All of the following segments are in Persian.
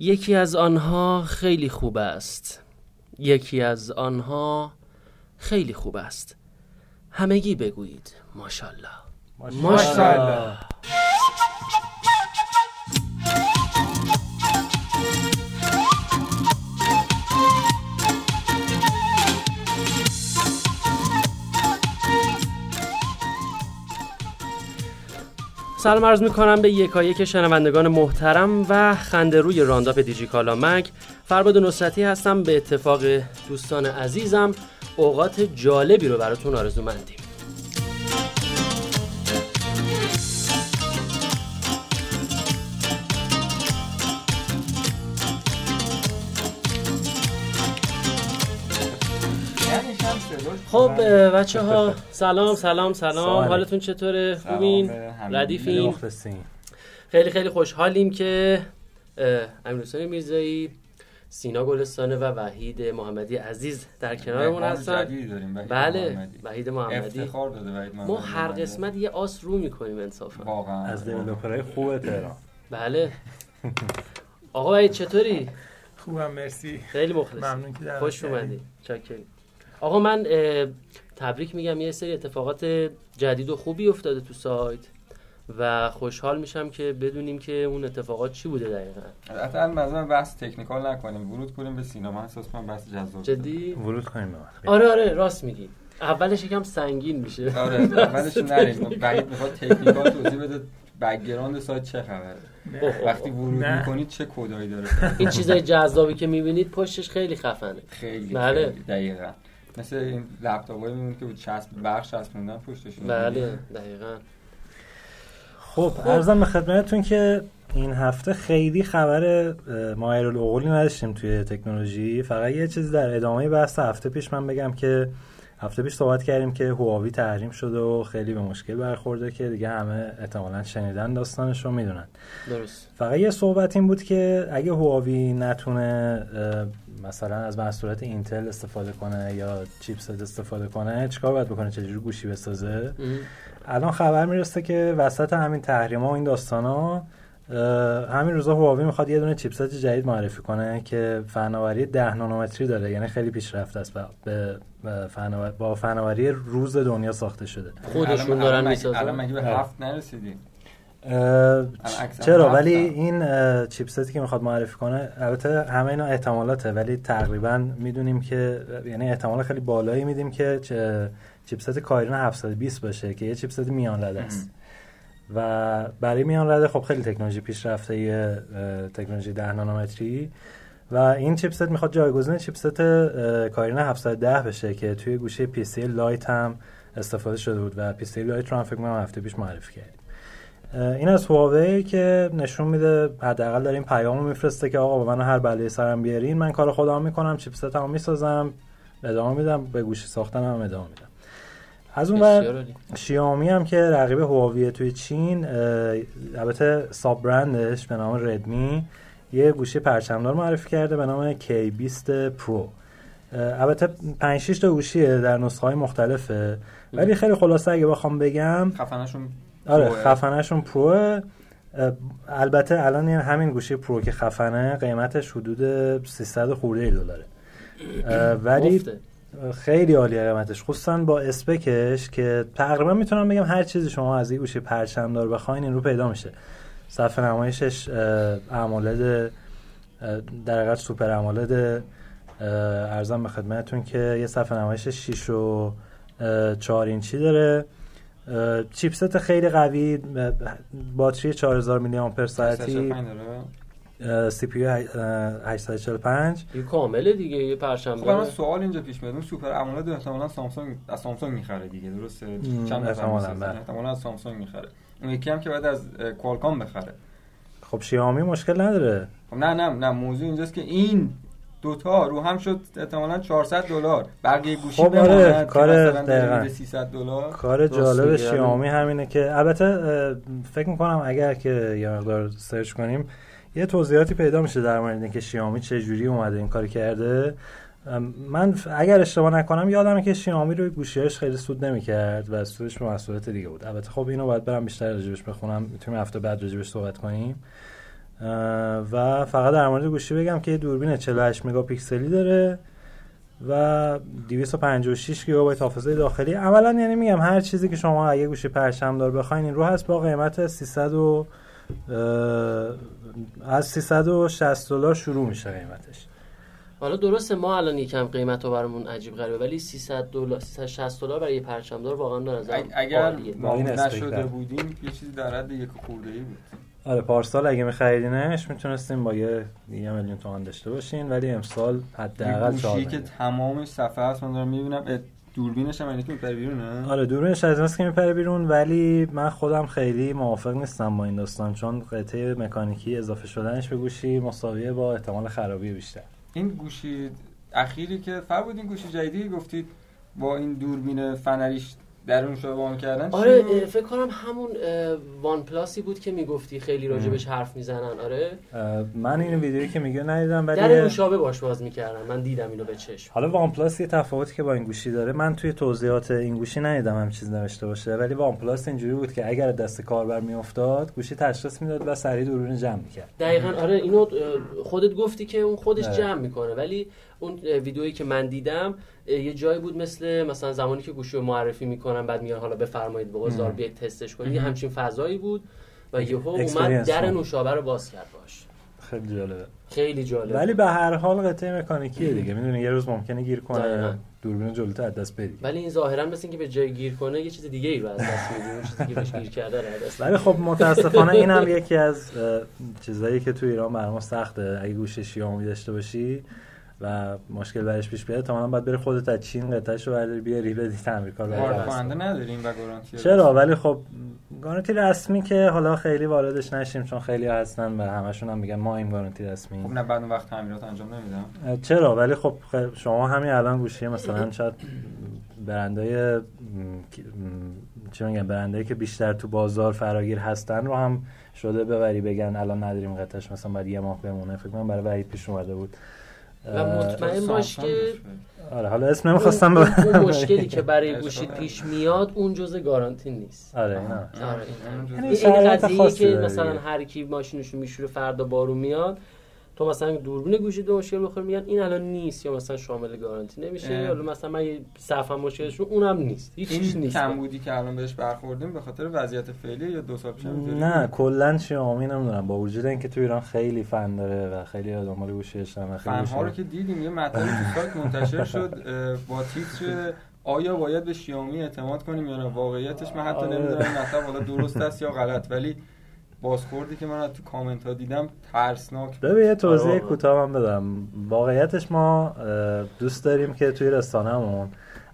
یکی از آنها خیلی خوب است. یکی از آنها خیلی خوب است. همگی بگویید ماشاءالله. ماشاءالله. سلام عرض می کنم به یکایک شنوندگان محترم و خنده روی رانداپ دیجیکالا مک فرباد نصرتی هستم به اتفاق دوستان عزیزم. اوقات جالبی رو براتون آرزو مندیم خب بچه ها سلام سلام سلام. حالتون چطوره؟ خوبین؟ ردیفین؟ خیلی خیلی خوشحالیم که امیرحسین میرزایی سینا گلستانه و وحید محمدی عزیز در کنارمون هستن. بله وحید محمدی. افتخار داده وحید محمدی. ما هر قسمت یه آس رو می‌کنیم انصافا. واقعا. از دیولپرهای خوب تهران. بله. آقا وحید چطوری؟ خوبم مرسی. خیلی مخلص ممنون که خوش. اومدی چاکریم. آقا من تبریک میگم یه سری اتفاقات جدید و خوبی افتاده تو سایت و خوشحال میشم که بدونیم که اون اتفاقات چی بوده دقیقا. حتی مثلا بحث technical نکنیم. ورود کنیم به سینما. احساس کنم بحث جذاب جدی؟ ورود کنیم. به من آره آره راست میگی. اولش یکم سنگین میشه. آره اولش نریم. بعید می‌خواد technical توضیح بده. background سایت چه خبره؟ وقتی ورود. می‌کنید چه کدایی داره؟ این چیزای جذابی که می‌بینید پشتش خیلی خفنه. خیلی بله. خیلی. دقیقا. مثل این لپتاپایی میمونه که بود چسب برق چسبوندن پشتشون بله دقیقا. خب ارزم به خدمتتون که این هفته خیلی خبر مایر العقولی نداشتیم توی تکنولوژی. فقط یه چیزی در ادامه بحث هفته پیش من بگم که هفته پیش صحبت کردیم که هواوی تحریم شده و خیلی به مشکل برخورده که دیگه همه احتمالا شنیدن داستانش رو می‌دونن. درست. فقط یه صحبت این بود که اگه هواوی نتونه مثلا از محصولات اینتل استفاده کنه یا چیپست استفاده کنه چیکار باید بکنه؟ چجوری گوشی بسازه؟ ام. الان خبر می‌رسه که وسط همین تحریم و این داستان ها همین روزا هواوی می‌خواد یه دونه چیپست جدید معرفی کنه که فناوری 10 نانومتری داره یعنی خیلی پیشرفته است به فناور- با فناوری روز دنیا ساخته شده خودشون دارن می‌سازن. الان مگه به آره. هفت نرسیدیم چرا. ولی این chipset ی که می‌خواد معرفی کنه البته همه اینا احتمالاته ولی تقریبا می‌دونیم که یعنی احتمال خیلی بالایی میدیم که چه- chipset Kirin 720 باشه که یه chipset میان رده است و برای میان رده خب خیلی تکنولوژی پیشرفته تکنولوژی 10 نانومتری و این chipset می‌خواد جایگزین chipset اه، Kirin 710 بشه که توی گوشی P30 Lite هم استفاده شده بود و P30 Lite رو هم فکر کنم هفته پیش معرفی کردیم این از هواوی که نشون میده حداقل داره این پیامو میفرسته که آقا با من هر بلایی سرم بیارین من کار خودم می‌کنم chipset مو می‌سازم ادامه میدم به گوشی ساختن هم ادامه میدم از اون عالی. شیائومی هم که رقیب هواوی توی چین البته sub-brand ش به نام ردمی یه گوشی پرچمدار معرفی کرده به نام K20 Pro اه، البته 5 6 تا گوشیه در نسخه های مختلفه. ولی خیلی خلاصه اگه بخوام بگم خفنشون آره. خفنشون پروه. اه، البته الان این همین گوشی پرو که خفنه قیمتش حدود 300 خورده دلاره. ولی. خیلی عالیه قیمتش. خصوصا با اسپکش که تقریبا می‌تونم بگم هر چیزی شما از این گوشی پرچمدار بخواین این رو پیدا میشه. صفحه نمایشش AMOLED در حقیقت Super AMOLED عرضم به خدمتتون که یه صفحه نمایش 6 و 4 اینچی داره. chipset خیلی قوی باتری 4000 میلی آمپر ساعتی 345 داره. CPU 845 یه کامله دیگه یه خب من سوال اینجا پیش میاد. اون Super AMOLED احتمالاً سامسونگ از سامسونگ می‌خره دیگه درسته؟ چند نفر احتمالاً،؟ بله. احتمالاً از سامسونگ می‌خره. اون یکی هم که بعد از کوالکام بخره. خب شیائومی مشکل نداره. خب نه نه نه موضوع اینجاست که این دوتا رو هم شد احتمالاً 400 دلار. بقیه گوشی خب آره، کار دقیقاً. میره 300 دلار. کار جالب میگی، شیائومی همینه که البته فکر می‌کنم اگر که یه مقدار سرچ کنیم یه توضیحاتی پیدا میشه در مورد اینکه شیائومی چه جوری اومده این کار کرده. من اگر اشتباه نکنم یادمه که شیائومی روی گوشیاش خیلی سود نمی‌کرد و سودش به محصولات دیگه بود. البته خب اینو باید برم بیشتر راجبش بخونم. می‌تونیم هفته بعد راجبش صحبت کنیم. و فقط در مورد گوشی بگم که دوربین 48 مگاپیکسلی داره و 256 گیگابایت حافظه داخلی. عملا یعنی میگم هر چیزی که شما اگه گوشی پرچمدار بخواین این رو هست. با قیمت 300 و از 360 دلار شروع میشه قیمتش. حالا درسته ما الان یکم قیمت رو برامون عجیب غریبه ولی 300 دلار 360 دلار برای یه پرچمدار واقعا به نظر اگر ما نشده بودیم یه چیزی در حد یک خورده ای بود. آره پارسال اگه می‌خریدینش می‌تونستیم با یه یه میلیون تومان داشته باشین ولی امسال حداقل 4 که تمام صفحه هست من دارم می‌بینم. دوربینش هم که میپره بیرونه آره دوربینش از که میپره بیرون ولی من خودم خیلی موافق نیستم با این داستان چون قطعه مکانیکی اضافه شدنش به گوشی مساویه با احتمال خرابی بیشتر. این گوشی اخیری که فر بود این گوشی جدیدی گفتید با این دوربین فنریش درون شو وان کردن آره فکر کنم همون OnePlus ی بود که می‌گفتی خیلی راجبش حرف می‌زنن آره؟ من این ویدیویی که میگه ندیدم ولی در نوشابه باش باز می‌کردن من دیدم اینو به چشم. حالا OnePlus یه تفاوتی که با این گوشی داره من توی توضیحات این گوشی ندیدم هم چیز نوشته باشه ولی OnePlus اینجوری بود که اگر دست کاربر میافتاد گوشی تشخیص می‌داد و سریع دوربین جمع می‌کرد. دقیقا آره اینو خودت گفتی که اون خودش. جمع می‌کنه ولی اون ویدیویی که من دیدم یه جایی بود مثل مثلا زمانی که گوشی رو معرفی می‌کنن بعد میان حالا بفرمایید به زار بیاید تستش کنید یه همچین فضایی بود و یهو اومد در نوشابه رو باز کرد باش. خیلی جالبه. خیلی جالبه ولی به هر حال قطعه مکانیکیه دیگه. می‌دونی یه روز ممکنه گیر کنه. دوربین جلوتر از دست بدی ولی این ظاهرا مثل اینکه به جای گیر کنه یه چیز دیگه ای رو از دست میدی اون چیزی که بهش گیر کرده رو دست ولی خب متاسفانه این هم یکی از چیزایی که تو ایران برام سخته. اگه گوش شیائومی داشته باشی و مشکل برش پیش بیاد تماما باید بری خودت از چین قطعش رو برداری بیاری بدی تعمیر کار کننده نداریم و گارانتی چرا؟ ولی خب گارانتی رسمی که حالا خیلی واردش نشیم چون خیلی هستن و همشون هم میگن ما این گارانتی رسمی. خب نه بعد اون وقت تعمیرات انجام نمیدم چرا؟ ولی خب شما همین الان گوشی مثلا شاید برندای چی میگن برندایی که بیشتر تو بازار فراگیر هستن رو هم شده ببری بگن الان نداریم قطعش مثلا بعد یه ماه بمونه. فکر کنم برای وحید پیش اومده بود. و مطمئن باش که آره حالا اسم نمی‌خواستم اون مشکلی که برای گوشی پیش میاد اون جزء گارانتی نیست. آره اینا آره. این قضیه که مثلا هر کی ماشینشو میشوره فردا بارون میاد تو مثلا دوربین گوشی دو مشکل بخور میگن این الان نیست یا مثلا شامل گارانتی نمیشه یا مثلا من یه صفحه مشکلش اونم نیست هیچ چیز نیست. کمبودی که الان بهش برخوردیم به خاطر وضعیت فعلی یا دو سال پیش نه کلا شیائومی نمی‌دونم با وجود اینکه تو ایران خیلی فن داره و خیلی دنبال گوشی هستن خیلی ها رو که دیدیم یه مطلبی تو سایت منتشر شد با تیتر آیا باید به شیائومی اعتماد کنیم یا نه؟ واقعیتش من حتی آره. نمی‌دونم مطلب حالا درست است یا غلط ولی بازخوردی که من تو کامنت ها دیدم ترسناک ببین یه توضیح آره. کوتاه من بدم. واقعیتش ما دوست داریم که توی رسانه‌مون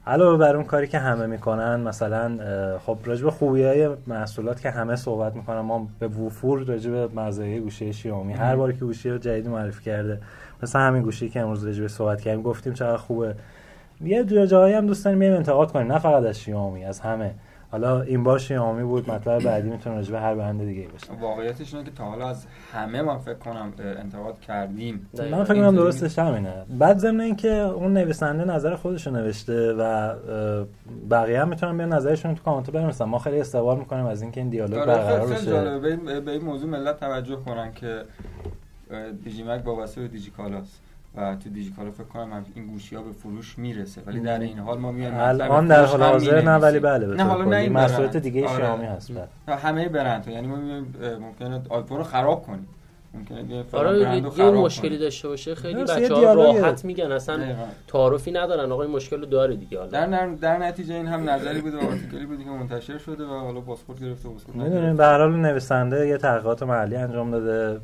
علاوه بر اون کاری که همه می‌کنن مثلا خب راجب خوبی های محصولات که همه صحبت می‌کنن ما به وفور راجب مزایای گوشی شیائومی هر بار که گوشی جدید معرفی کرده مثلا همین گوشی که امروز راجب صحبت کردیم گفتیم چقدر خوبه. یه جایی هم دوست داریم انتقاد کنیم نه فقط از شیائومی از همه. حالا این باشه آمی بود مطلب بعدی می‌تونه راجع به هر برند دیگه باشه واقعیتش اینه که تا حالا از همه من فکر کنم انتقاد کردیم. من فکر کنم درستش همینه. بعد ضمن اینکه اون نویسنده نظر خودش نوشته و بقیه هم می‌تونن به نظرشون تو کامنت بنویسن. ما خیلی استقبال می‌کنیم از اینکه این دیالوگ آره، برقرار بشه به این موضوع ملت توجه کنن که دیجی مک واسه به دیجی کالاست و تو دیجیکالا فکر کنم این گوشی ها به فروش می‌رسه. ولی در این حال ما میایم الان در حال حاضر نه ولی بله نه حالا نه مسئولیت دیگه آره. شیائومی هست. بله همه برند یعنی ما ممکنه آیفون رو خراب کنیم. آره یه مشکلی داشته باشه خیلی بچه ها راحت میگن اصلا تعارفی ندارن آقا این مشکل رو داره دیگه حالا. در در نتیجه این هم نظری بوده و آرتیکلی بوده که منتشر شده و حالا پاسپورت گرفته پاسپورت می‌دونین به هر حال نویسنده یه تحقیقات محلی انجام داده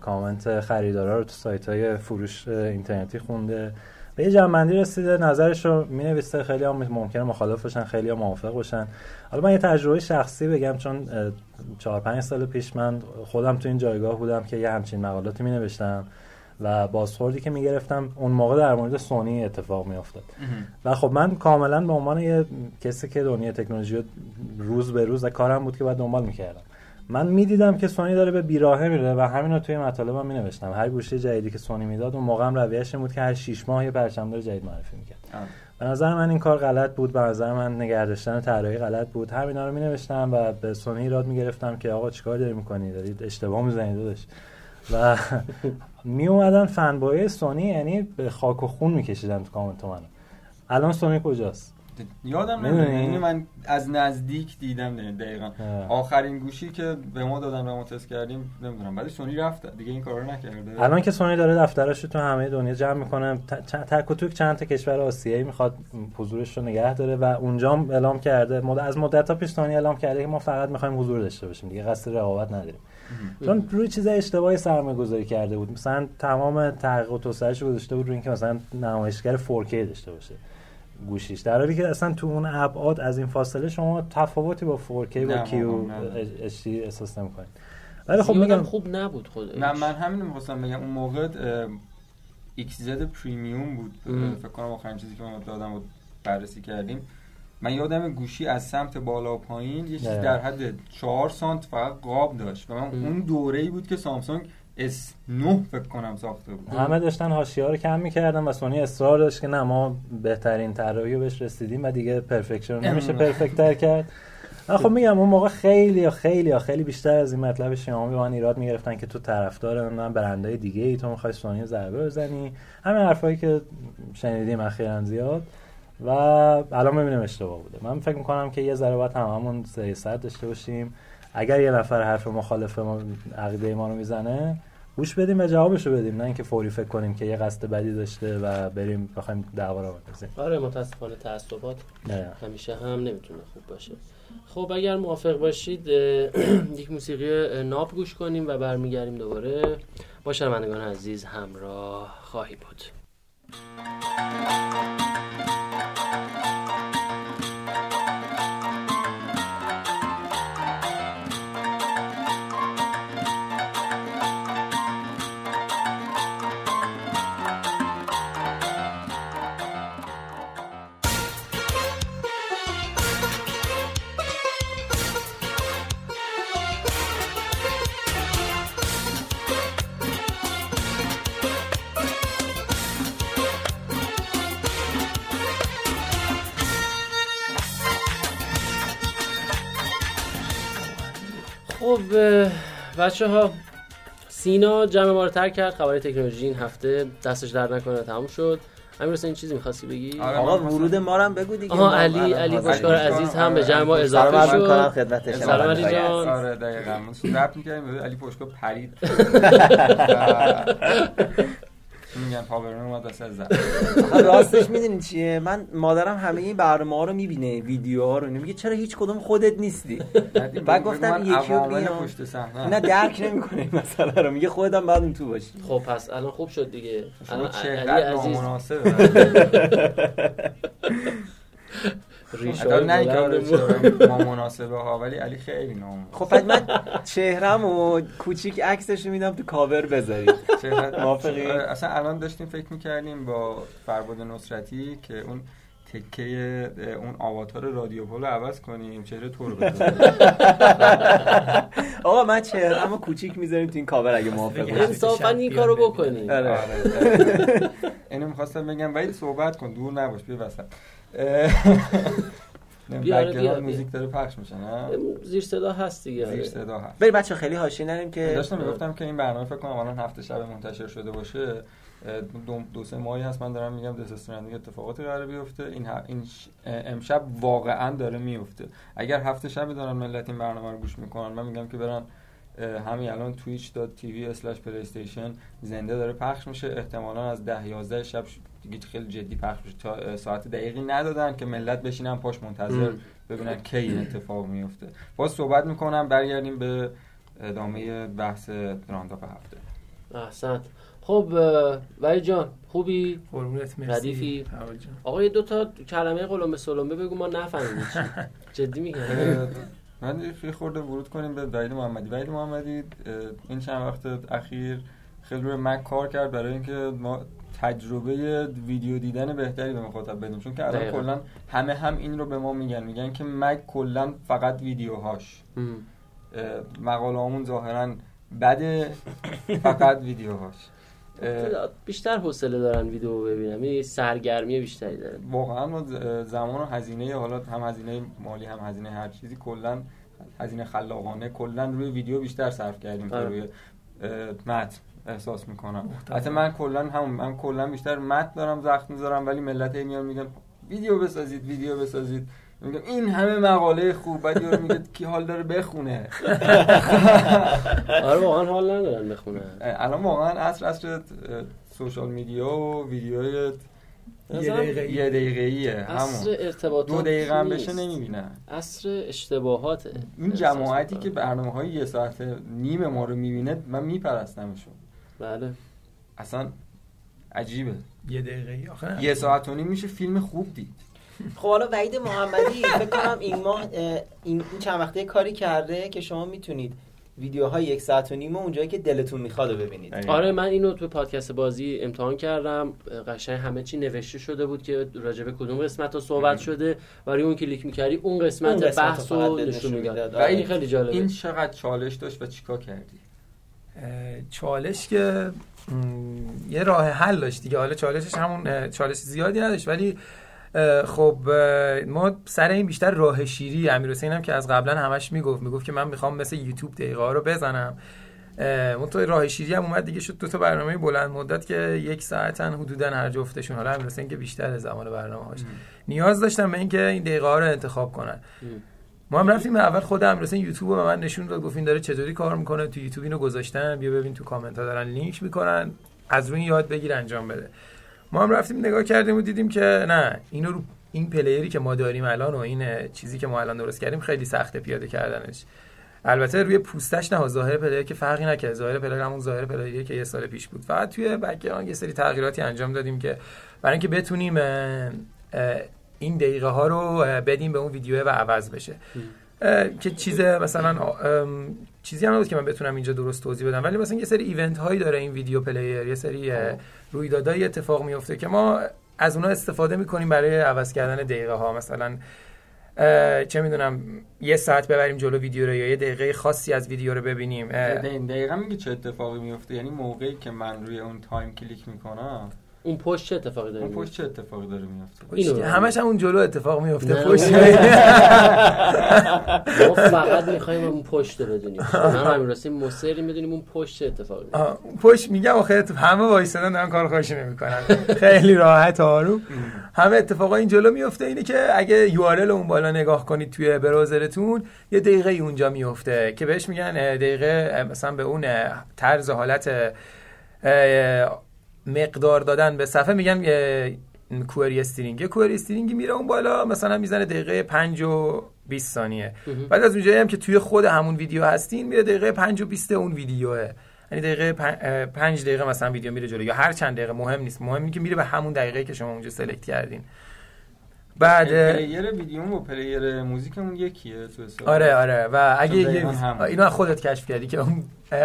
کامنت خریدارا رو تو سایت های فروش اینترنتی خونده. به یه جنبندی رسیده نظرش رو می نویسه خیلی هم ممکنه مخالف باشن خیلی هم موافق باشن. حالا من یه تجربه شخصی بگم چون چهار پنج سال پیش من خودم تو این جایگاه بودم که یه همچین مقالاتی می نوشتم و بازخوردی که می‌گرفتم اون موقع در مورد سونی اتفاق می افتاد و خب من کاملا به عنوان یه کسی که دنیا تکنولوژی روز به روز کارم بود که باید دنبال می‌کردم. من می‌دیدم که سونی داره به بیراهه میره و همین رو توی مطالبم می نوشتم هر گوشه جدیدی که سونی می‌داد اون موقع هم رویش بود که هر 6 ماه یه پرچمدار جدید معرفی می‌کرد. به نظر من این کار غلط بود به نظر من نگه داشتن طراحی غلط بود. همینا رو می نوشتم و به سونی ایراد می گرفتم که آقا چیکار داری می‌کنی؟ دارید اشتباه می‌زنید داداش. و می اومدن فنبای سونی یعنی به خاک و خون میکشیدن تو کامنت من الان سونی کجاست؟ یادم نمیاد یعنی من از نزدیک دیدم دقیقا. آخرین گوشی که به ما دادن و ما تست کردیم نمی‌دونم. بعد سونی رفت. دیگه این کارو نکرده. الان که سونی داره دفترش تو همه دنیا جمع می‌کنه تک و توک چند تا کشور آسیایی می‌خواد حضورش رو نگه داره و اونجا اعلام کرده. از مدت تا پیش سونی اعلام کرده که ما فقط می‌خوایم حضور داشته باشیم. دیگه قصد رقابت نداریم. چون روی چیز اشتباهی سرمایه گذاری کرده بود. مثلا تمام تحقیق و توسعهش گذاشته بود روی اینکه مثلا نمایشگر 4K داشته باشه. گوشیش. در حالی که اصلا تو اون ابعاد از این فاصله شما تفاوتی با 4K با کیو HD احساس نمی‌کنید. ولی خب میگم خوب نبود خود نه من همین می‌خواستم بگم. اون موقع XZ پریمیوم بود. فکر کنم آخرین چیزی که ما دادم بود بررسی کردیم. من یادم گوشی از سمت بالا و پایین یه چیز در حد 4 سانت فقط قاب داشت و من اون دوره ای بود که سامسونگ S9 فکر کنم ساخته بود. همه داشتن حاشیه رو کم می‌کردن و سونی اصرار داشت که نه ما بهترین طراحی رو بهش رسیدیم و دیگه پرفکشن نمیشه پرفکت تر کرد. خب میگم اون موقع خیلی خیلی خیلی بیشتر از این مطلب شیائومی من ایراد می‌گرفتن که تو طرفدار من برندهای دیگه ای تو می‌خوای سونی ضربه بزنی. همین حرفایی که شنیدیم اخیرا زیاد. و الان می‌بینیم اشتباه بوده. من فکر می‌کنم که یه ذره باید هممون سری داشته باشیم. اگر یه نفر حرف مخالف ما عقیده ما رو می‌زنه گوش بدیم و جوابشو بدیم. نه اینکه فوری فکر کنیم که یه قصد بدی داشته و بریم بخوایم دعوا رو بندازیم آره متاسفانه تعصبات همیشه هم نمی‌تونه خوب باشه. خب اگر موافق باشید یک موسیقی ناب گوش کنیم و برمیگردیم دوباره. با شنوندگان عزیز همراه خواهی بود. خب بچه ها سینا جمع ما رو ترک کرد. خبر تکنولوژی این هفته دستش در نکنه تموم شد. امیر این چیزی می‌خواستی بگی؟ آره آقا ورود ما رو هم بگو دیگه. آها علی علی بشکار عزیز هم به جمع ما اضافه شد. خدمت سلام علی جان. آره دقیقاً. می‌کردیم علی پشکار پرید. میگن پاورون اومد واسه راستش می‌دونی چیه؟ من مادرم همه این برنامه ها رو می‌بینه ویدیو ها رو. میگه چرا هیچ کدوم خودت نیستی؟ بعد گفتم یکی رو بیام. نه درک نمی‌کنه مثلا رو. میگه خودم بعد اون تو باشی. خب پس الان خوب شد دیگه. الان علی عزیز. ریشا نه ما مناسبه ها ولی علی خیلی نام خب من چهرم و کوچیک عکسش میدم تو کاور بذاری موافقی؟ اصلا الان داشتیم فکر می‌کردیم با فرباد نصرتی که اون تکه اون آواتار رادیو پولو عوض کنیم چهره تو رو آقا من چهرهمو کوچیک می‌ذاریم تو این کاور اگه موافق انصافا این کارو بکنی آره. آره. اینو می‌خواستم بگم ولی صحبت کن دور نباش بیا وسط بیاره بیاره موزیک داره پخش میشه نه؟ زیر صدا هست دیگه زیر صدا هست. بری بچه خیلی حاشیه نریم که داشتم می‌گفتم که این برنامه فکر کنم الان هفته شب منتشر شده باشه. دو, دو سه ماهی هست من دارم میگم دس اتفاقاتی قرار بیفته. این, این امشب واقعا داره میفته. اگر هفته شب دارن ملت این برنامه رو گوش می‌کنن من میگم که برن همین الان slash playstation زنده داره پخش میشه. احتمالا از ده 11 شب دیگه خیلی جدی پخش میشه. تا ساعت دقیقی ندادن که ملت بشینن پاش منتظر ببینن کی این اتفاق میفته. باز صحبت می‌کنم برگردیم به ادامه بحث رانداپ هفته. احسنت. خب ولی جان خوبی؟ قربونت مرسی. ردیفی؟ آقا یه دو تا کلمه قلمبه سلمبه بگو ما نفهمیدیم جدی میگم. من یه خورده ورود کنیم به وحید محمدی. وحید محمدی این چند وقت اخیر خیلی روی مک کار کرد برای اینکه ما تجربه ویدیو دیدن بهتری به مخاطب بدیم. چون که الان کلا همه هم این رو به ما میگن. میگن که مک کلا فقط ویدیوهاش. مقاله همون ظاهرا بده فقط ویدیوهاش. بیشتر حوصله دارن ویدیو ببینم یه سرگرمی بیشتری داره واقعا ما زمان و هزینه حالا هم هزینه مالی هم هزینه هر چیزی کلا هزینه خلاقانه کلا روی ویدیو بیشتر صرف کردیم آره. روی متن. احساس می‌کنم. حتی من کلا هم من کلا بیشتر متن دارم زخم می‌ذارم ولی ملت میان میگن ویدیو بسازید ویدیو بسازید. میگم این همه مقاله خوب. بعد یارو میگه کی حال داره بخونه. آره واقعا حال ندارن بخونن الان واقعا عصر عصر سوشال میدیا و ویدیوهای یه دقیقه یه دقیقه ایه همون ارتباطات دو دقیقه هم بشه نمی‌بینن. اصر اشتباهاته. این جماعتی که برنامه های یه ساعت نیم ما رو می‌بینه من میپرستمشون. بله. اصلا عجیبه. یه دقیقه آخه یه ساعت و نیم میشه فیلم خوب دید. خب حالا وحید محمدی فکر کنم این ماه این چند وقته کاری کرده که شما می‌تونید ویدیوهای یک ساعت و نیم اونجایی که دلتون می‌خواد رو ببینید. آره من اینو تو پادکست بازی امتحان کردم. قشنگ همه چی نوشته شده بود که راجع به کدوم قسمت رو صحبت شده. برای اون کلیک می‌کردی اون قسمت, قسمت بحث رو نشون می‌داد. این خیلی جالبه. این چقدر چالش داشت و چیکار کردی؟ چالش که یه راه حل داشت دیگه. حالا چالشش همون چالش زیادی نداشت ولی خب ما سر این بیشتر راه شیری امیر حسین هم که از قبلا همش می‌گفت. می‌گفت که من می‌خوام مثل یوتیوب دقیقه ها رو بزنم. اون تو راه شیری هم اومد دیگه شد دو تا برنامه بلند مدت که یک ساعتن حدودا هر جفتشون. حالا امیر حسین که بیشتر زمان برنامه هاش نیاز داشتم به اینکه این دقیقه ها رو انتخاب کنن. ما هم رفتیم اول خود امیر حسین یوتیوب به من نشون داد گفت این داره چطوری کار می‌کنه تو یوتیوب اینو گذاشتن بیا ببین تو کامنت ها دارن لینک می‌کنن از روی یاد بگیر انجام بده. ما هم رفتیم نگاه کردیم و دیدیم که نه اینو رو این player ی که ما داریم الان و این چیزی که ما الان درست کردیم خیلی سخته پیاده کردنش. البته روی پوستش نه ظاهر player که فرقی نکرد ظاهر player همون ظاهر player ی که یه سال پیش بود. فقط توی background یه سری تغییراتی انجام دادیم که برای اینکه بتونیم این دقیقه ها رو بدیم به اون ویدیو و عوض بشه. که چیز مثلا چیزی هم که من بتونم اینجا درست توضیح بدم. ولی مثلا یه سری event هایی داره این video player یه سری رویدادهایی اتفاق میفته که ما از اونها استفاده می‌کنیم برای عوض کردن دقیقه ها. مثلا چه می‌دونم یه ساعت ببریم جلو ویدیو رو یا یه دقیقه خاصی از ویدیو رو ببینیم. دقیقا میگه چه اتفاقی میفته یعنی موقعی که من روی اون time کلیک می‌کنم؟ اون پشت چه اتفاقی داره اون پشت چه اتفاقی داره میفته همش هم اون جلو اتفاق میفته پشت. ما فقط می‌خوایم اون پشت رو بدونیم. من همین راستی مصری می‌دونیم اون پشت چه اتفاقی اون پشت میگم آخه همه وایسادن دارن کار خودش نمی‌کنن خیلی راحت آروم. همه اتفاقا این جلو میفته اینه که اگه یو اون بالا نگاه کنید توی براوزرتون یه دقیقه اونجا میفته که بهش میگن دقیقه مثلا به اون طرز حالت مقدار دادن به صفحه میگن کوئری استرینگ یه کوئری استرینگی میره اون بالا مثلا می‌زنه دقیقه 5 و 20 ثانیه. بعد از اونجایی هم که توی خود همون ویدیو هستین میره دقیقه 5 و 20 اون ویدیوه. یعنی دقیقه 5 دقیقه مثلا ویدیو میره جلو. یا هر چند دقیقه مهم نیست. مهم اینه که میره به همون دقیقه که شما اونجا select کردین. بعد player ویدیو و player موزیکمون یکیه تو آره آره. و اگه اینو خودت کشف کردی که اون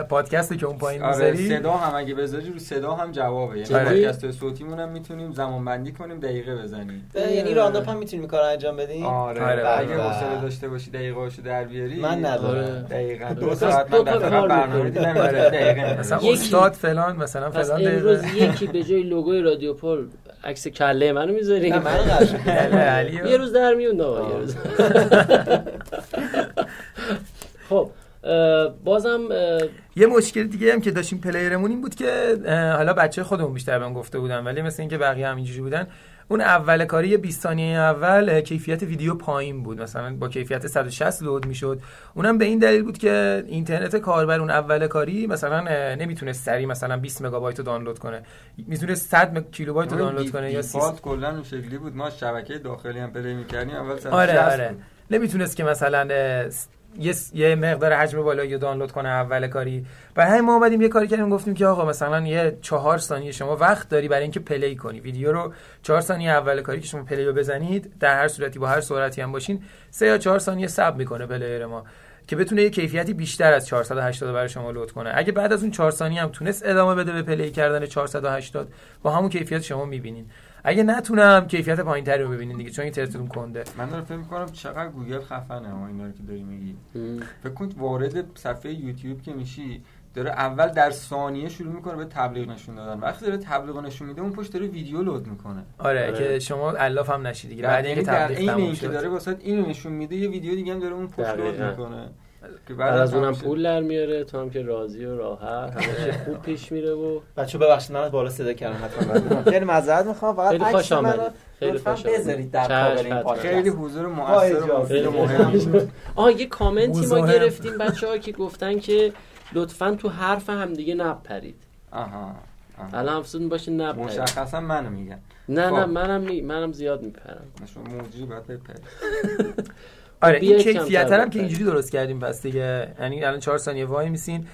پادکستی که اون پایین آره صدا هم اگه بذاری رو صدا هم جوابه. یعنی پادکست صوتیمون هم می‌تونیم زمان بندی کنیم دقیقه بزنیم. یعنی Roundup هم می‌تونیم کار انجام بدیم؟ آره, آره اگه حوصله داشته باشی دقیقه هاشو در بیاری من ندارم. دقیقاً. دو ساعت من دفعه برنامه دیدم دقیقه مثلا استاد فلان مثلا فلان دقیقه. امروز یکی به جای لوگوی رادیو پول عکس کله منو می‌ذاریم من یه روز در میون یه روز. خب. بازم یه مشکل دیگه هم که داشتیم پلیرمون این بود که حالا بچه خودمون بیشتر بهم گفته بودن ولی مثل اینکه بقیه هم اینجوری بودن اون اول کاری 20 ثانیه اول کیفیت ویدیو پایین بود. مثلا با کیفیت 160 لود می‌شد. اونم به این دلیل بود که اینترنت کاربر اون اول کاری مثلا نمی‌تونه سری مثلا 20 مگابایت رو دانلود کنه. می‌تونه 100 کیلوبایت رو دانلود کنه یا 30 کلا اون شکلی بود. ما شبکه داخلی هم play می‌کردیم اول 160 آره. آره نمی‌تونست که مثلا یه یه مقدار حجم بالایی دانلود کنه اول کاری. برای همین ما اومدیم یه کاری کردیم گفتیم که آقا مثلا یه چهار ثانیه شما وقت داری برای اینکه play کنی. ویدیو رو چهار ثانیه اول کاری که شما play رو بزنید در هر صورتی با هر سرعتی هم باشین سه یا چهار ثانیه صبر می‌کنه player ما که بتونه یه کیفیتی بیشتر از 480 برای شما load کنه. اگه بعد از اون 4 ثانیه هم تونست ادامه بده به play کردن 480 با همون کیفیت شما می‌بینین. اگه نتونم کیفیت پایینتری رو ببینین دیگه چون اینترنتتون کنده. من دارم فکر می‌کنم چقدر گوگل خفنه اما اینا که داری میگی. فکر کن وارد صفحه یوتیوب که میشی داره اول در ثانیه شروع می‌کنه به تبلیغ نشون دادن. وقتی داره تبلیغ نشون میده اون پشت داره ویدیو load می‌کنه. آره, آره. که شما علاف هم نشید دیگه. بعد اینکه تبلیغ این که داره واسه اینو نشون میده یه ویدیو دیگه هم داره اون پشت load می‌کنه. بعد از اونم پول در میاره تو هم که راضی و راحت همه خوب پیش میره و بچه ببخشید من بالا صدا کردم حتما خیلی معذرت می‌خوام فقط خیلی خوش آمدید. خیلی خوش بذارید در کاور این پادکست. خیلی حضور موثر و مفید مهم آها یه کامنتی ما گرفتیم بچه‌ها که گفتن که لطفا تو حرف هم دیگه نپرید. آها الان افسون باشه نپرید. مشخصا منو میگن. نه نه خب. منم می... منم زیاد میپرم. شما موجی باید بپرید. آره این کیفیت هم که اینجوری درست کردیم پس دیگه. یعنی الان 4 ثانیه وایمیسین.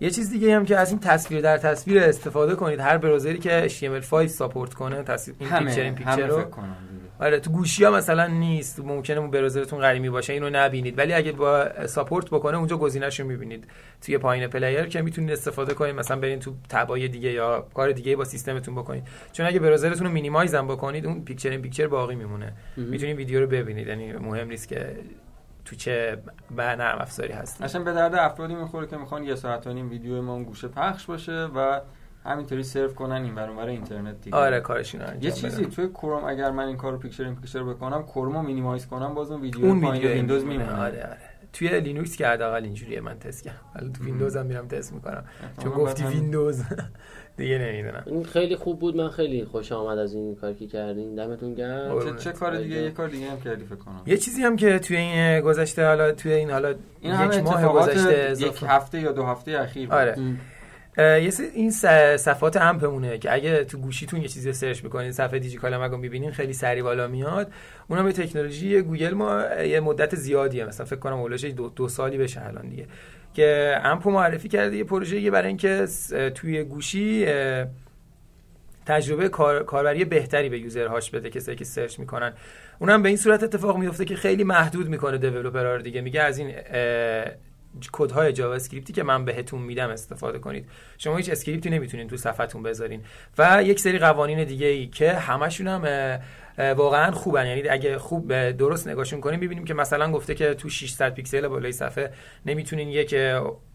یه چیز دیگه هم که از این تصویر در تصویر استفاده کنید. هر browser ی که HTML5 support کنه تصویر این picture in picture رو آره تو گوشی ها مثلا نیست ممکنه اون browser تون قدیمی باشه اینو نبینید. ولی اگه با support بکنه اونجا گزینه‌شو می‌بینید. توی پایین player که می‌تونید استفاده کنید مثلا برین تو tab ای دیگه یا کار دیگه با سیستمتون بکنید. چون اگه browser تون رو minimize هم بکنید اون picture in picture باقی میمونه. می‌تونید ویدیو رو ببینید. یعنی مهم نیست که تو چه نرم افزاری هست مثلا به درد افرادی می‌خوره که می‌خوان یه ساعت و نیم ویدیو ما اون گوشه پخش باشه و همینطوری سرچ کنن این برن اینترنت دیگه. آره کارش یه چیزی توی کروم اگر من این کارو picture in picture بکنم کروم minimize کنم باز اون ویدیو اون ویدیو ویندوز میمونه. آره آره. توی لینوکس که حداقل اینجوریه من تست کردم. ولی تو ویندوز هم میرم تست می‌کنم. چون گفتی ویندوز. دیگه نمی‌دونم. این خیلی خوب بود. من خیلی خوشم اومد از این کاری که کردین. دمتون گرم. چه, چه کار دیگه؟ یه کار دیگه هم کردی فکر کنم. یه چیزی هم که توی این گذشته حالا توی این حالا این یک ماه گذشته یک هفته یا دو هفته اخیر آره. یه این صفحات AMP مونه که اگه تو گوشیتون یه چیزی سرچ می‌کنین صفحه دیجیکالا مگو می‌بینین خیلی سریع بالا میاد. اونم به تکنولوژی گوگل ما یه مدت زیادیه. مثلا فکر کنم اولش دو, دو سالی بشه الان دیگه. که AMP و معرفی کرده. یه پروژه برای اینکه توی گوشی تجربه کار، کاربری بهتری به user هاش بده کسایی که سرچ می‌کنن. اونم به این صورت اتفاق میفته که خیلی محدود می‌کنه developer ها دیگه. میگه از این کدهای JavaScript ی که من بهتون میدم استفاده کنید. شما هیچ script ی نمی‌تونین تو صفحتون بذارین. و یک سری قوانین دیگه ای که همشون هم واقعا خوبن. یعنی اگه خوب درست نگاهشون کنیم ببینیم که مثلا گفته که تو 600 پیکسل بالای صفحه نمی‌تونین یک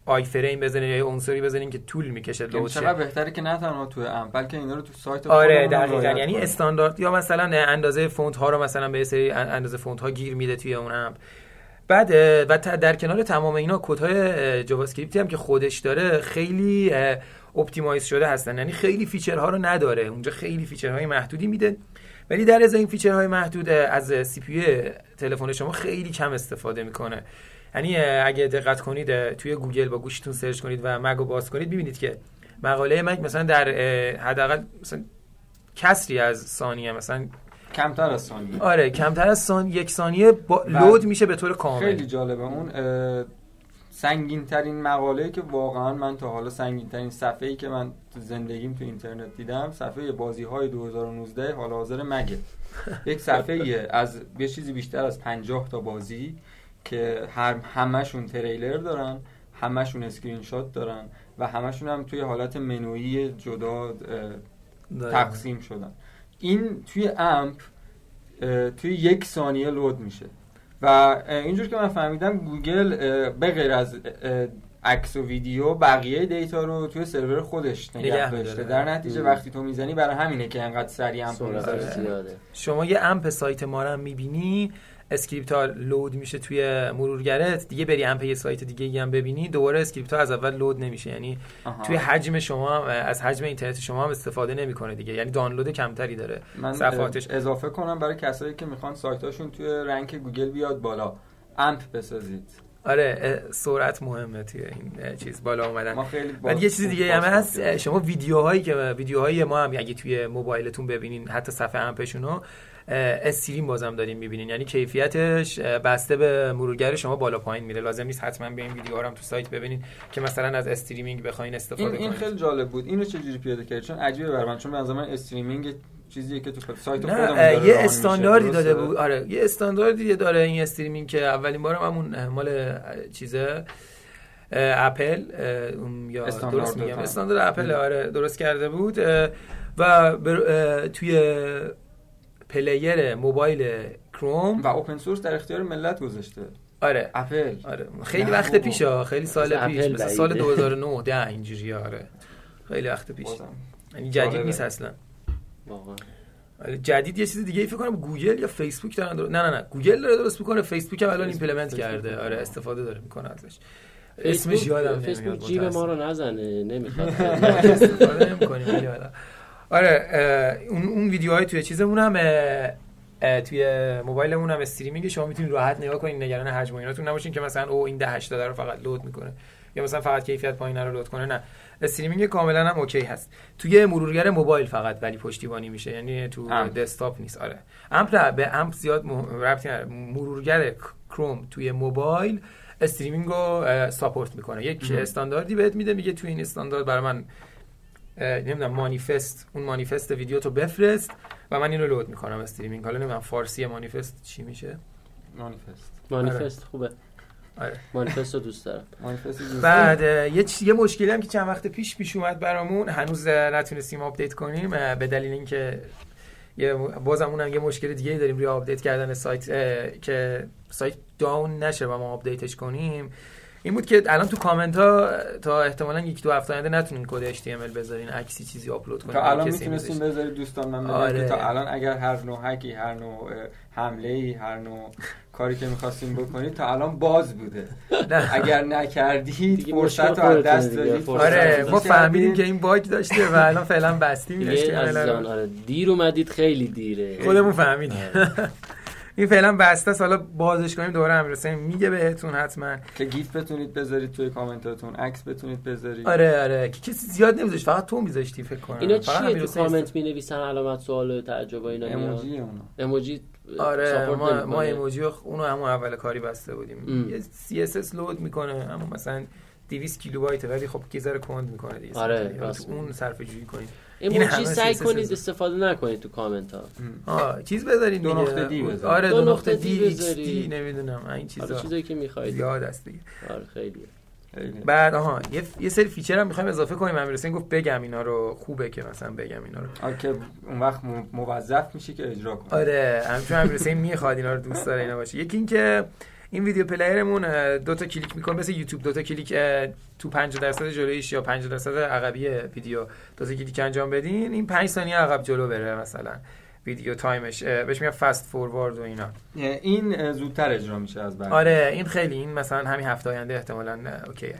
iframe بزنین یا عنصری بزنین که طول می‌کشه load چقدر بهتره که نه تنها تو AMP بلکه اینا رو تو سایت آره دقیقاً. یعنی استاندارد یا مثلا اندازه فونت ها رو مثلا یه سری اندازه فونت ها گیر میده توی اون AMP بعد و در کنار تمام اینا کدهای JavaScript ی هم که خودش داره خیلی optimize شده هستن. یعنی خیلی feature ها رو نداره. اونجا خیلی feature های محدودی میده. ولی در ازای این feature های محدود از CPU تلفن شما خیلی کم استفاده می‌کنه. یعنی اگه دقت کنید توی گوگل با گوشیتون سرچ کنید و مگو باز کنید ببینید که مقاله مگ مثلا در حداقل مثلا کسری از ثانیه مثلا کمتر از ثانیه. آره کمتر از ثانیه یک ثانیه با... لود میشه به طور کامل. خیلی جالبه. اون سنگین ترین مقاله که واقعا من تا حالا سنگین ترین صفحه ای که من تو زندگیم تو اینترنت دیدم صفحه بازی های 2019 حال حاضر مگه. یک صفحه از یه چیزی بیشتر از 50 تا بازی که هر همشون تریلر دارن همشون اسکرین شات دارن و همشون هم توی حالت منویی جدا تقسیم شدن. این توی AMP توی یک ثانیه load میشه. و اینجور که من فهمیدم گوگل به غیر از عکس و ویدیو بقیه data رو توی سرور خودش نگه داشته. در نتیجه وقتی تو می‌زنی برای همینه که انقدر سریع AMP شما یه AMP سایت ما رو می‌بینی script ها load میشه توی مرورگرت دیگه بری AMP یه سایت دیگه هم ببینی دوباره script ها از اول load نمیشه. یعنی توی حجم شما از حجم اینترنت شما هم استفاده نمی‌کنه دیگه. یعنی دانلود کمتری داره. من صفحاتش اضافه کنم برای کسایی که می‌خوان سایتاشون توی rank گوگل بیاد بالا. AMP بسازید. آره سرعت مهمه توی این چیز بالا اومدن. بعد یه چیز دیگه هم هست شما ویدیوهایی که ویدیوهای ما هم اگه توی موبایلتون ببینین حتی صفحه AMP شونو stream بازم داریم می‌بینین. یعنی کیفیتش بسته به مرورگر شما بالا پایین میره. لازم نیست حتما به این ویدیوها هم تو سایت ببینین که مثلا از streaming بخواین استفاده این, این خیلی جالب بود. اینو چجوری پیاده کردید؟ چون عجیبه برام من. چون به نظر من streaming چیزیه که تو سایت خودمون داره یه استانداردی داده بود. آره یه استانداردی داره این streaming که اولین بارم همون مال چیزه اپل یا درست میگم. استاندارد اپل آره درست کرده بود. و توی پلیر موبایل کروم. و open source در اختیار ملت گذاشته. آره. اپل آره. خیلی وقت پیش خیلی سال پیش. مثلا سال 2009 ده اینجوری آره. خیلی وقت پیش. یعنی جدید نیست اصلا. واقعا. آره، جدید یه چیز دیگه ای فکر کنم گوگل یا فیسبوک دارن نه نه نه. گوگل داره درست می‌کنه. فیسبوک هم الان implement کرده. آره استفاده داره می‌کنه ازش. اسمش یادم فیسبوک جیب ما رو نزنه. نمی‌خواد. استفاده نمی‌کنیم آره اون اون ویدیوهای توی چیزمون هم توی موبایلمون هم streaming شما می‌تونید راحت نگاه کنید نگران حجم ایناتون نباشین که مثلا او این 1080 رو فقط load می‌کنه. یا مثلا فقط کیفیت پایین رو load کنه نه. streaming کاملا هم okay هست. توی مرورگر موبایل فقط ولی پشتیبانی میشه یعنی تو دسکتاپ نیست. آره. AMP به AMP زیاد ربطی مرورگر کروم توی موبایل streaming رو support می‌کنه. یک استانداردی بهت میده میگه تو این استاندارد برای من نمی‌دونم مانیفست اون مانیفست ویدیو تو بفرست و من اینو load می‌کنم streaming. حالا نمی‌دونم فارسی مانیفست چی میشه؟ manifest. manifest خوبه. آره. مانیفست رو دوست دارم. بعد یه یه مشکلی هم که چند وقت پیش پیش اومد برامون هنوز نتونستیم update کنیم به دلیل اینکه یه بازم اونم یه مشکل دیگه داریم روی update کردن سایت که سایت down نشه و ما update ش کنیم. این بود که الان تو کامنت ها تا احتمالا یک دو هفته آینده نتونین کد HTML بذارین عکسی چیزی آپلود کنین تا الان می‌تونستین بذارید دوستان من آره. تا الان اگر هر نوع هکی هر نوع حمله ای هر نوع کاری که می‌خواستیم بکنید تا الان باز بوده. اگر نکردید فرصت رو از دست دادید. آره ما فهمیدیم که این bug داشته و الان فعلا بستیم آره دیر اومدید خیلی دیره. خودمون فهمیدیم. آره. این فعلا بسته است. حالا بازش کنیم دوباره امیر میگه بهتون حتما. که GIF بتونید بذارید توی کامنتاتون عکس بتونید بذارید. آره آره. که کسی زیاد نمیذاشت فقط تو میذاشتی فکر کنم. اینا چیه؟ تو کامنت می‌نویسن علامت سوال و تعجب اینا ایموجی اونا. ایموجی آره ما ما ایموجی اونو همون اول کاری بسته بودیم. یه CSS load می‌کنه اما مثلا 200 کیلوبایت ولی خب ذره کند می‌کنه دیگه. آره اون صرفه جویی کنید. ایموجی سعی کنید استفاده نکنید تو کامنت ها. آه چیز بذارید دو نقطه D بذارید. آره دو نقطه D XD نمی‌دونم. این چیزا آره چیزایی که می‌خواید. زیاد است دیگه. آره خیلی. بعد آها یه, یه سری feature هم می‌خوایم اضافه کنیم. امیر حسین گفت بگم اینا رو. خوبه که مثلا بگم اینا رو. که اون وقت موظف میشه که اجرا کنه آره همچون امیر حسین می‌خواد اینا رو دوست داره اینا باشه. یکی اینکه این video player مون دو تا کلیک می‌کنه مثل یوتیوب دو تا کلیک تو 50 درصد جلویش یا 50 درصد عقبی ویدیو. دو تا کلیک انجام بدین این 5 ثانیه عقب جلو بره مثلا video time ش. بهش میگن fast forward و اینا. این زودتر اجرا میشه از بعد. آره این خیلی این مثلا همین هفته آینده احتمالاً okay ه.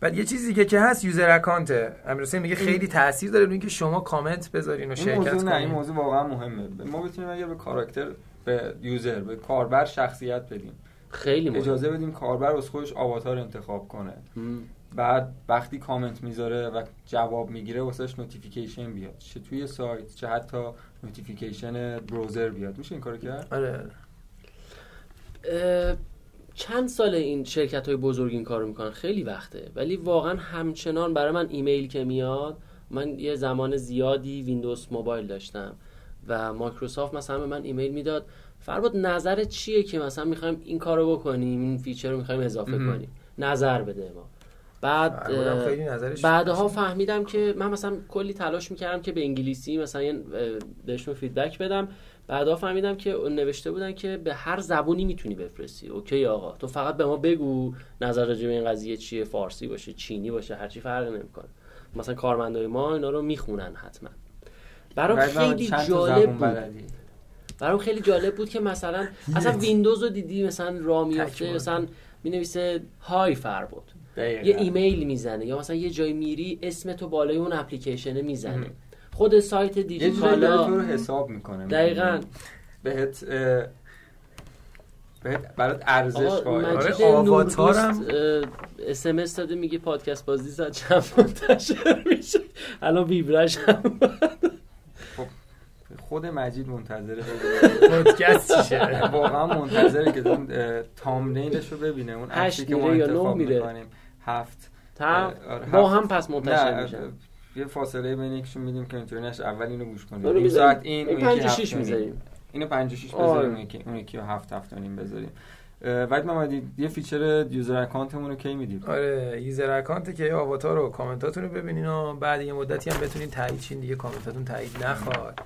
بعد یه چیزی که که هست user account امروز میگه خیلی تاثیر داره روی اینکه شما کامنت بذارین و شرکت کنین نه این موضوع واقعا مهمه. ما بتونیم اگه به کاراکتر به user به کاربر شخصیت بدیم. خیلی مهم. اجازه بدیم کاربر از خودش آواتار انتخاب کنه. بعد وقتی کامنت می‌ذاره و جواب می‌گیره واسهش notification بیاد. چه توی سایت چه حتی notification browser بیاد. میشه این کارو کرد؟ آره. چند سال این شرکت های بزرگ این کارو می‌کنن؟ خیلی وقته. ولی واقعا همچنان برای من ایمیل که میاد من یه زمان زیادی ویندوز موبایل داشتم و مایکروسافت مثلا به من ایمیل می‌داد. فربد نظر چیه که مثلا می‌خوایم این کارو بکنیم این feature رو می‌خوایم اضافه کنیم؟ نظر بده ما. بعد بعدها فهمیدم که من مثلا کلی تلاش می‌کردم که به انگلیسی مثلا بهشون feedback بدم. بعدها فهمیدم که نوشته بودن که به هر زبونی می‌تونی بفرستی. okay آقا تو فقط به ما بگو نظر راجع به این قضیه چیه فارسی باشه چینی باشه هرچی فرق نمی‌کنه. مثلا کارمندای ما اینا رو می‌خونن حتما. برام خیلی جالب بود. برام خیلی جالب بود که مثلا اصلا ویندوز رو دیدی مثلا را میافته مثلا می نویسه Hi فربد. یه ایمیل می‌زنه یا مثلا یه جای میری اسم تو بالای اون اپلیکیشن می‌زنه. خود سایت دیجی‌کالا تو رو حساب می‌کنه. دقیقا. بهت بهت برات ارزش قائل. آره آواتارم. اس ام اس داده میگه پادکست بازی زد چند منتشر میشه؟ الان ویبرش هم خود مجید منتظره پادکست چیه واقعا منتظره که اون thumbnail ش رو ببینه اون عکسی که ما انتخاب می‌کنیم. هفت. آره با هم پس منتشر میشه یه فاصله بین یکشون میدیم که اینطوری نشه. اول اینو گوش کنیم. این ساعت این اون یکی 6 می‌ذاریم. اینو 56 بذاریم اون یکی رو 7 7 نیم بذاریم. وقتی محمدی یه feature user account مون رو کی میدیم آره user account که آواتار و کامنتاتون رو ببینین. و بعد یه مدتی هم بتونین تایید چین دیگه. کامنتاتون تایید نخواد.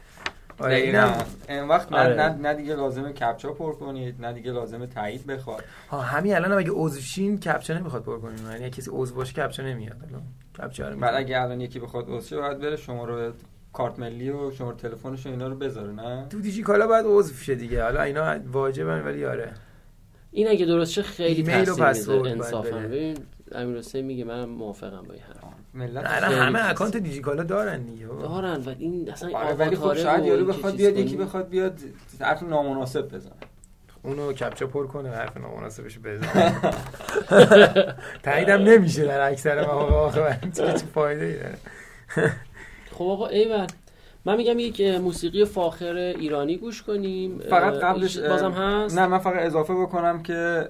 آره اینم این وقت آره. نه, نه دیگه لازمه کپچا پر کنید نه دیگه لازمه تایید بخواد. ها همین الان اگه عضو شین کپچا نمی‌خواد پر کنید. یعنی کسی عضو باشه کپچا نمیاد. الان کپچا رو بعد اگه الان یکی بخواد عضو شه باید بره شما رو کارت ملی و شماره تلفنش و اینا رو بذاره نه؟ تو دیجی کالا باید عضو شه دیگه. حالا اینا واجبن ولی آره. این اگه درست شه خیلی تاثیر می‌ذاره. انصافا. ببین امیر حسین میگه منم موافقم با این حرف. ملت همه اکانت دیجیکالا دارن دیگه. دارن و این اصلا آره ولی خب شاید یارو بخواد بیاد یکی بخواد بیاد حرف نامناسب بزنه. اونو کپچا پر کنه حرف نامناسبش بزنه. تاییدم نمیشه در اکثر مواقع چه فایده ای داره. خب آقا ایول من میگم یک موسیقی فاخر ایرانی گوش کنیم. فقط قبلش بازم هست؟ نه من فقط اضافه بکنم که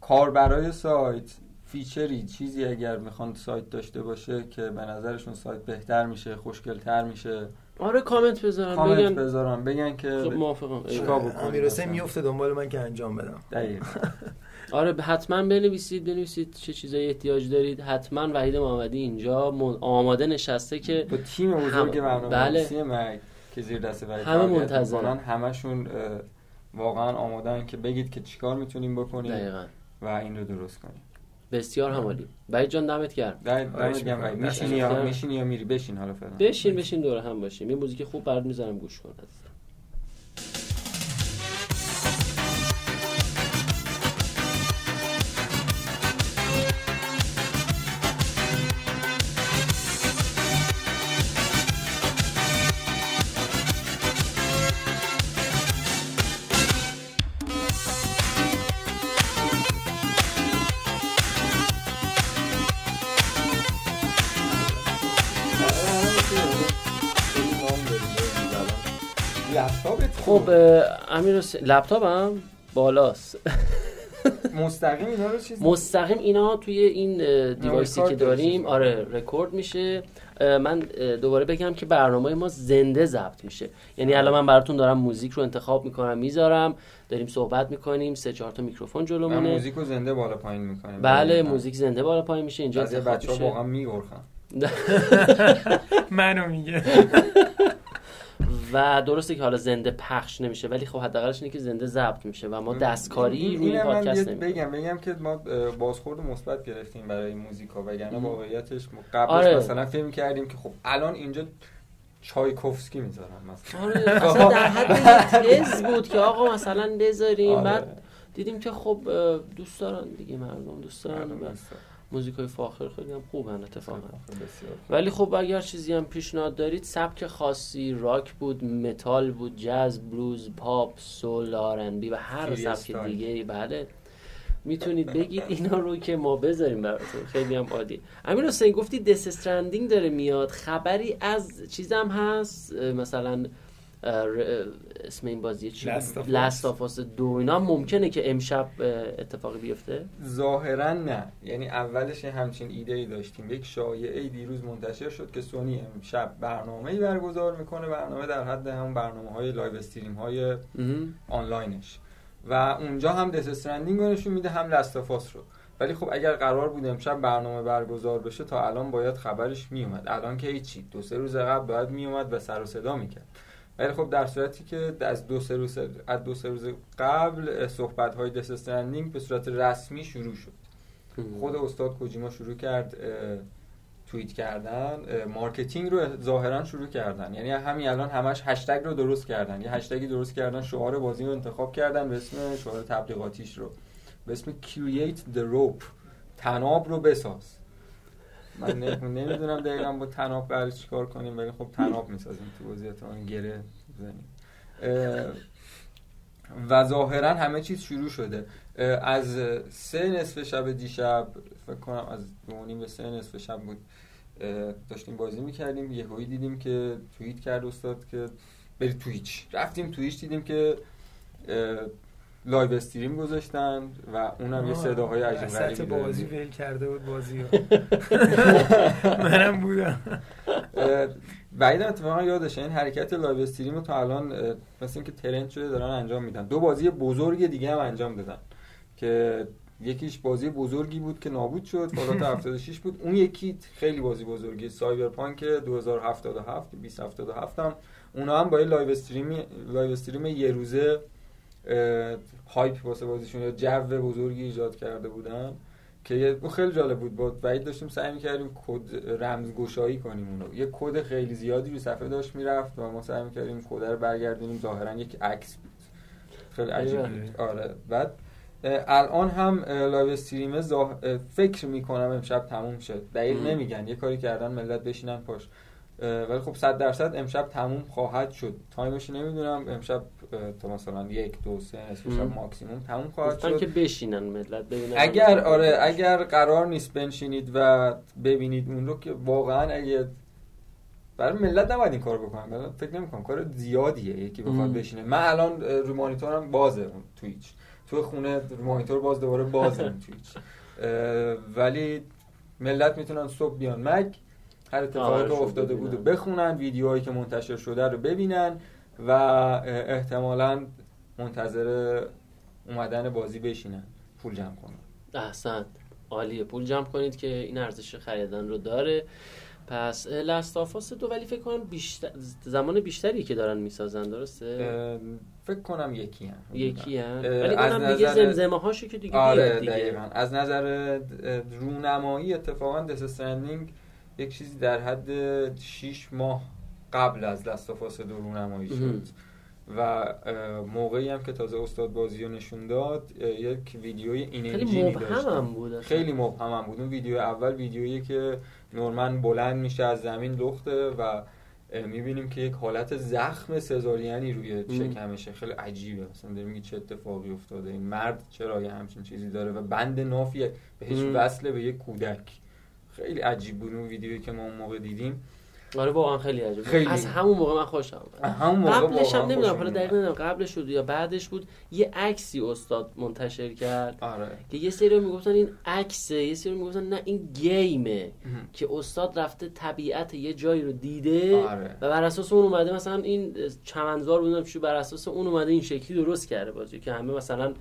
کار برای سایت فیچری چیزی اگر می‌خوان سایت داشته باشه که به نظرشون سایت بهتر میشه خوشگلتر میشه. آره کامنت بذارن کامنت بگن. بذارن بگن که خب موافقم. چیکار بکنیم امیر حسین میفته دنبال من که انجام بدم. دقیقاً. آره حتما بنویسید بنویسید چه چیزایی احتیاج دارید. حتما وحید محمدی اینجا آماده نشسته که با تیم بزرگ برنامه بله. مگ که زیر دست وحید همه منتظرن. همشون واقعا آمادن که بگید که چیکار می‌تونیم بکنیم دقیقاً. و این رو درست کنیم. بسیار همالی وحید جان دمت گرم. دمت گرم میشینی یا میشینی یا میری؟ بشین حالا فعلا. بشین بشین. دور هم باشیم. یه موزیک خوب برات می‌ذارم گوش کن خب امیر لپتاپ هم بالاست. مستقیم اینا رو چیز مستقیم اینا توی این device ی که داریم آره رکورد میشه. من دوباره بگم که برنامه ما زنده ضبط میشه. یعنی الان من براتون دارم موزیک رو انتخاب می‌کنم می‌ذارم داریم صحبت می‌کنیم سه چهار تا میکروفون جلومونه. موزیک رو زنده بالا پایین می‌کنیم بله موزیک زنده بالا پایین میشه اینجا بچه‌ها واقعا میگرخن. منو میگه. و درسته که حالا زنده پخش نمیشه ولی خب حداقلش اینه که زنده ضبط میشه و ما دستکاری روی این پادکست بگم بگم که ما بازخورد مثبت گرفتیم برای موزیکا وگرنه واقعیتش قبلش آره. مثلا فیلم کردیم که خب الان اینجا چایکوفسکی می‌ذارم مثلا آره اصلا در حد تز بود که آقا مثلا بذاریم آره. بعد دیدیم که خب دوست دارن دیگه مردم دوست دارن موزیک های فاخر خیلی هم خوبن اتفاقا. ولی خب اگر چیزی هم پیشنهاد دارید سبک خاصی راک بود متال بود جاز بلوز پاپ soul R&B و هر سبک دیگه بله. می‌تونید بگید اینا رو که ما بذاریم براتون. خیلی هم عادی. امیر حسین گفتی Death Stranding داره میاد. خبری از چیزم هست؟ مثلا اسم این بازی چی Last of دو. اینا ممکنه که امشب اتفاقی بیفته؟ ظاهرا نه. یعنی اولش همچین ایده ای داشتیم. یک شایعه دیروز منتشر شد که سونی امشب برنامه ای برگزار می‌کنه. برنامه در حد هم برنامه های live stream های آنلاینش. و اونجا هم Death Stranding رو نشون میده هم Last رو. ولی خب اگر قرار بود امشب برنامه برگزار بشه تا الان باید خبرش میومد الان که هیچی. دو سه روز قبل باید میومد و سر و صدا می‌کرد. ولی خب در صورتی که از دو سه روز از دو سه روز قبل صحبت های به صورت رسمی شروع شد. خود استاد کوجیما شروع کرد توییت کردن marketing رو ظاهرا شروع کردن. یعنی همین الان همش هشتگ رو درست کردن. یه هشتگی درست کردن شعار بازی رو انتخاب کردن به اسم شعار تبلیغاتیش رو. به اسم create the rope طناب رو بساز. من نمی‌دونم دقیقا با طناب برای چیکار کنیم ولی خب طناب می‌سازیم تو وضعیت اون گره بزنیم. و ظاهرا همه چیز شروع شده. از سه نصف شب دیشب فکر کنم از دو به سه نصف شب بود داشتیم بازی می‌کردیم. یهویی دیدیم که توییت کرد استاد که برید Twitch رفتیم Twitch دیدیم که live stream گذاشتن و اونم یه صداهای عجیب غریبی بازی ویل کرده بود بازی منم بودم. بعیدم اتفاقا یادشه این حرکت live stream رو تا الان مثل اینکه trend شده دارن انجام میدن. دو بازی بزرگ دیگه هم انجام دادن که یکیش بازی بزرگی بود که نابود شد Fallout 76 بود. اون یکی خیلی بازی بزرگی Cyberpunk 2077 2077 هم اونا هم با یه live stream live stream یه روزه hype واسه بازیشون یا جو بزرگی ایجاد کرده بودن که اون خیلی جالب بود. بود وحید داشتیم سعی می‌کردیم کد رمزگشایی کنیم اونو. یه کد خیلی زیادی رو صفحه داشت می‌رفت و ما سعی می‌کردیم کد رو برگردونیم. ظاهرا یک عکس بود. خیلی عجیب بود. آره. بعد الان هم live stream فکر می‌کنم امشب تموم شد دقیق نمیگن. یه کاری کردن ملت بشینن پاش. ولی خب صد درصد امشب تموم خواهد شد. time ش نمی‌دونم. امشب تا مثلا یک دو سه نصف شب ماکسیموم تموم خواهد شد. که بشینن ملت ببینن اگر آره اگر قرار نیست بنشینید و ببینید اون رو که واقعا اگه برای ملت نباید این کار بکنم فکر نمی کنم کار زیادیه یکی بخواد بشینه. من الان رو مانیتورم بازه اون تویچ تو خونه رو مانیتور باز دوباره بازه اون تویچ ولی ملت می‌تونن صبح بیان. مک هر اتفاقی که افتاده بود بخونن ویدیوهایی که منتشر شده رو ببینن و احتمالا منتظر اومدن بازی بشینن. پول جمع کنن. احسن. عالیه. پول جمع کنید که این ارزش خریدن رو داره. پس لستافاس دو ولی فکر کنم بیشتر زمان بیشتری که دارن می‌سازن درسته؟ فکر کنم یکی هم یکی هم ولی اونم دیگه زمزمه هاشو که دیگه آره دیگه. از نظر رونمایی اتفاقا دس یک چیزی در حد 6 ماه قبل از دستافاس دو رونمایی شد. و موقعی هم که تازه استاد بازی رو نشون داد یک ویدیوی اینرژی خیلی مبهم بود خیلی مبهم هم بود. اون ویدیو اول ویدیویی که نورمن بلند میشه از زمین لخته و می‌بینیم که یک حالت زخم سزارینی روی شکمشه خیلی عجیبه. مثلا داریم چه اتفاقی افتاده. این مرد چرا یه همچین چیزی داره و بند نافی بهش وصله به یک کودک. خیلی عجیب بود اون ویدیویی که ما اون موقع دیدیم آره واقعا خیلی عجیب خیلی. از همون موقع من خوشم همون موقع قبلش هم نمی‌دونم حالا دقیق نمی‌دونم قبلش بود یا بعدش بود یه عکسی استاد منتشر کرد آره. که یه سری می‌گفتن این عکسه یه سری می‌گفتن نه این گیمه که استاد رفته طبیعت یه جایی رو دیده آره. و بر اساس اون اومده مثلا این چمنزار بودن بر اساس اون اومده این شکلی درست کرده بازی که همه مثلا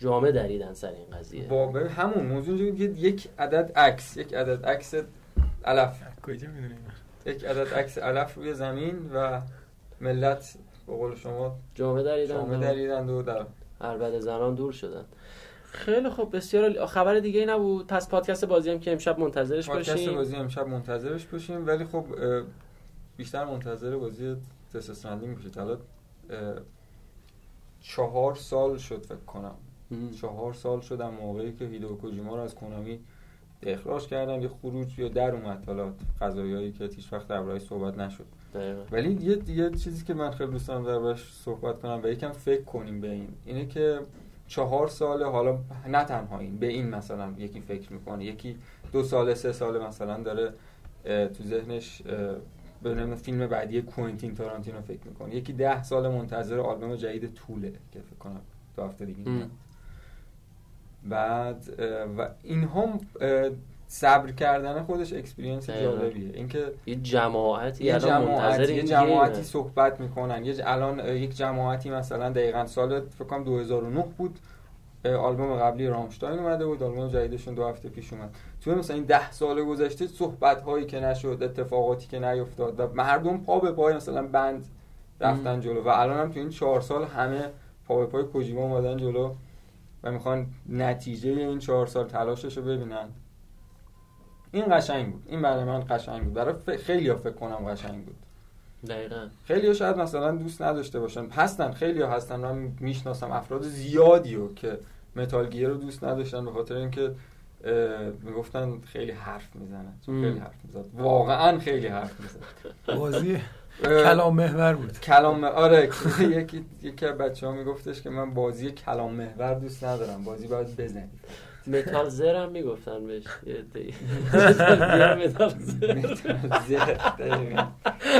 جامه دریدن سر این قضیه. واقعا همون موضوع یک عدد عکس یک عدد عکس علف. کجا می‌دونی یک عدد عکس علف روی زمین و ملت به قول شما جامه دریدن جامه دریدن و در. عربده زنان دور شدن. خیلی خوب بسیار خبر دیگه ای نبود. پس پادکست بازی هم که امشب منتظرش باشیم. پادکست بازی امشب منتظرش باشیم. ولی خب بیشتر منتظر بازی Death Stranding باشید حالا چهار سال شد فکر کنم. چهار سال شدم موقعی که هیدو کوجیما رو از کنامی اخراج کردن یه خروج یا در اومد. حالا قضایایی که هیچ وقت درباره‌اش صحبت نشد. دقیقا. ولی یه یه چیزی که من خیلی دوست دارم دربارش صحبت کنم و یکم فکر کنیم به این اینه که چهار سال حالا نه تنها این به این مثلا یکی فکر می‌کنه یکی دو سال سه سال مثلا داره تو ذهنش به فیلم بعدی کوینتین تارانتینو فکر می‌کنه. یکی ده سال منتظر آلبوم جدید Tool ه که فکر کنم دو هفته دیگه بعد و اینها صبر کردن خودش experience جالبیه. اینکه یه جماعتی یه جماعتی یه جماعتی صحبت می‌کنن. یه الان یک جماعتی مثلا دقیقا سال فکر کنم 2009 بود. آلبوم قبلی رامشتاین اومده بود. آلبوم جدیدشون دو هفته پیش اومد. تو مثلا این ده سال گذشته صحبت هایی که نشد اتفاقاتی که نیفتاد و مردم پا به پای مثلا بند رفتن جلو. و الان هم تو این چهار سال همه پا به پای کوجیما اومدن جلو. و می‌خوان نتیجه این چهار سال تلاشش رو ببینن. این قشنگ بود. این برای من قشنگ بود. برای خیلی ها فکر کنم قشنگ بود. دقیقا. خیلی ها شاید مثلا دوست نداشته باشن. هستن. خیلی ها هستن. من می‌شناسم افراد زیادی رو که Metal Gear رو دوست نداشتن به خاطر اینکه می‌گفتن خیلی حرف می‌زنن. خیلی حرف می‌زد. واقعا خیلی حرف می‌زد. بازی کلام محور بود. کلام آره یکی یکی از بچه‌ها میگفتش که من بازی کلام محور دوست ندارم بازی باید بزنید متال زر هم می‌گفتن بهش متال زر.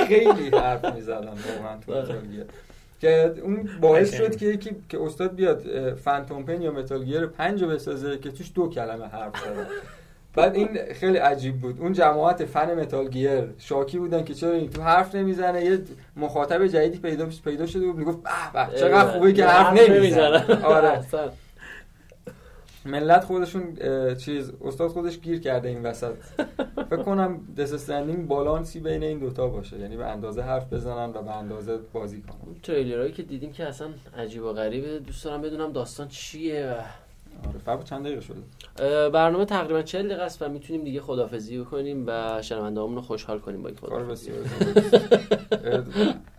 خیلی حرف می‌زدن واقعا تو آره. که اون باعث شد که یکی که استاد بیاد Phantom Pain یا Metal Gear پنج بسازه که توش دو کلمه حرف زدن بعد این خیلی عجیب بود. اون جماعت fan Metal Gear شاکی بودن که چرا این تو حرف نمی‌زنه؟ یه مخاطب جدیدی پیدا پیدا شده بود. می‌گفت به به چقدر خوبه که حرف نمی‌زنه. آره. ملت خودشون چیز استاد خودش گیر کرده این وسط. فکر کنم Death Stranding بالانسی بین این دوتا باشه. یعنی به اندازه حرف بزنن و به اندازه بازی کنن. تریلرهایی که دیدیم که اصلا عجیب و غریبه. دوست دارم بدونم داستان چیه و آره. فقط چند دقیقه شده؟ برنامه تقریبا 40 دقیقه است و می‌تونیم دیگه خدافظی کنیم و شنوندهامون رو خوشحال کنیم با این خدافظی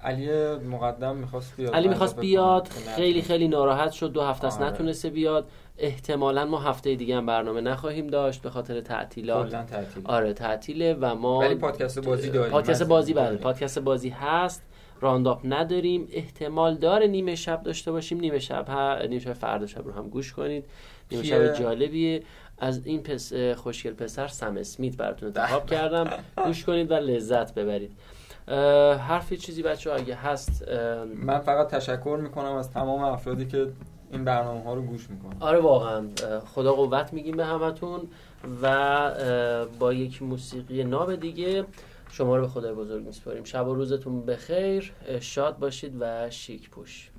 علی مقدم می‌خواست بیاد. علی می‌خواست بیاد. خیلی خیلی ناراحت شد. دو هفته است آره. نتونسته بیاد. احتمالا ما هفته دیگه هم برنامه نخواهیم داشت به خاطر تعطیلات. تعطیل. آره تعطیله و ما ولی پادکست بازی داریم. پادکست بازی بله. پادکست بازی هست. رانداپ نداریم. احتمال داره نیمه شب داشته باشیم. نیمه شب ها نیمه شب فردا شب رو هم گوش کنید. نیمه شب جالبیه. از این پس خوشگل پسر سم اسمیت براتون انتخاب کردم. گوش کنید و لذت ببرید. حرفی چیزی بچه اگه هست من فقط تشکر می‌کنم از تمام افرادی که این برنامه ها رو گوش می‌کنن. آره واقعا. خدا قوت میگیم به همتون و با یک موسیقی ناب دیگه شما رو به خدای بزرگ میسپاریم. شب و روزتون بخیر. شاد باشید و شیک پوش.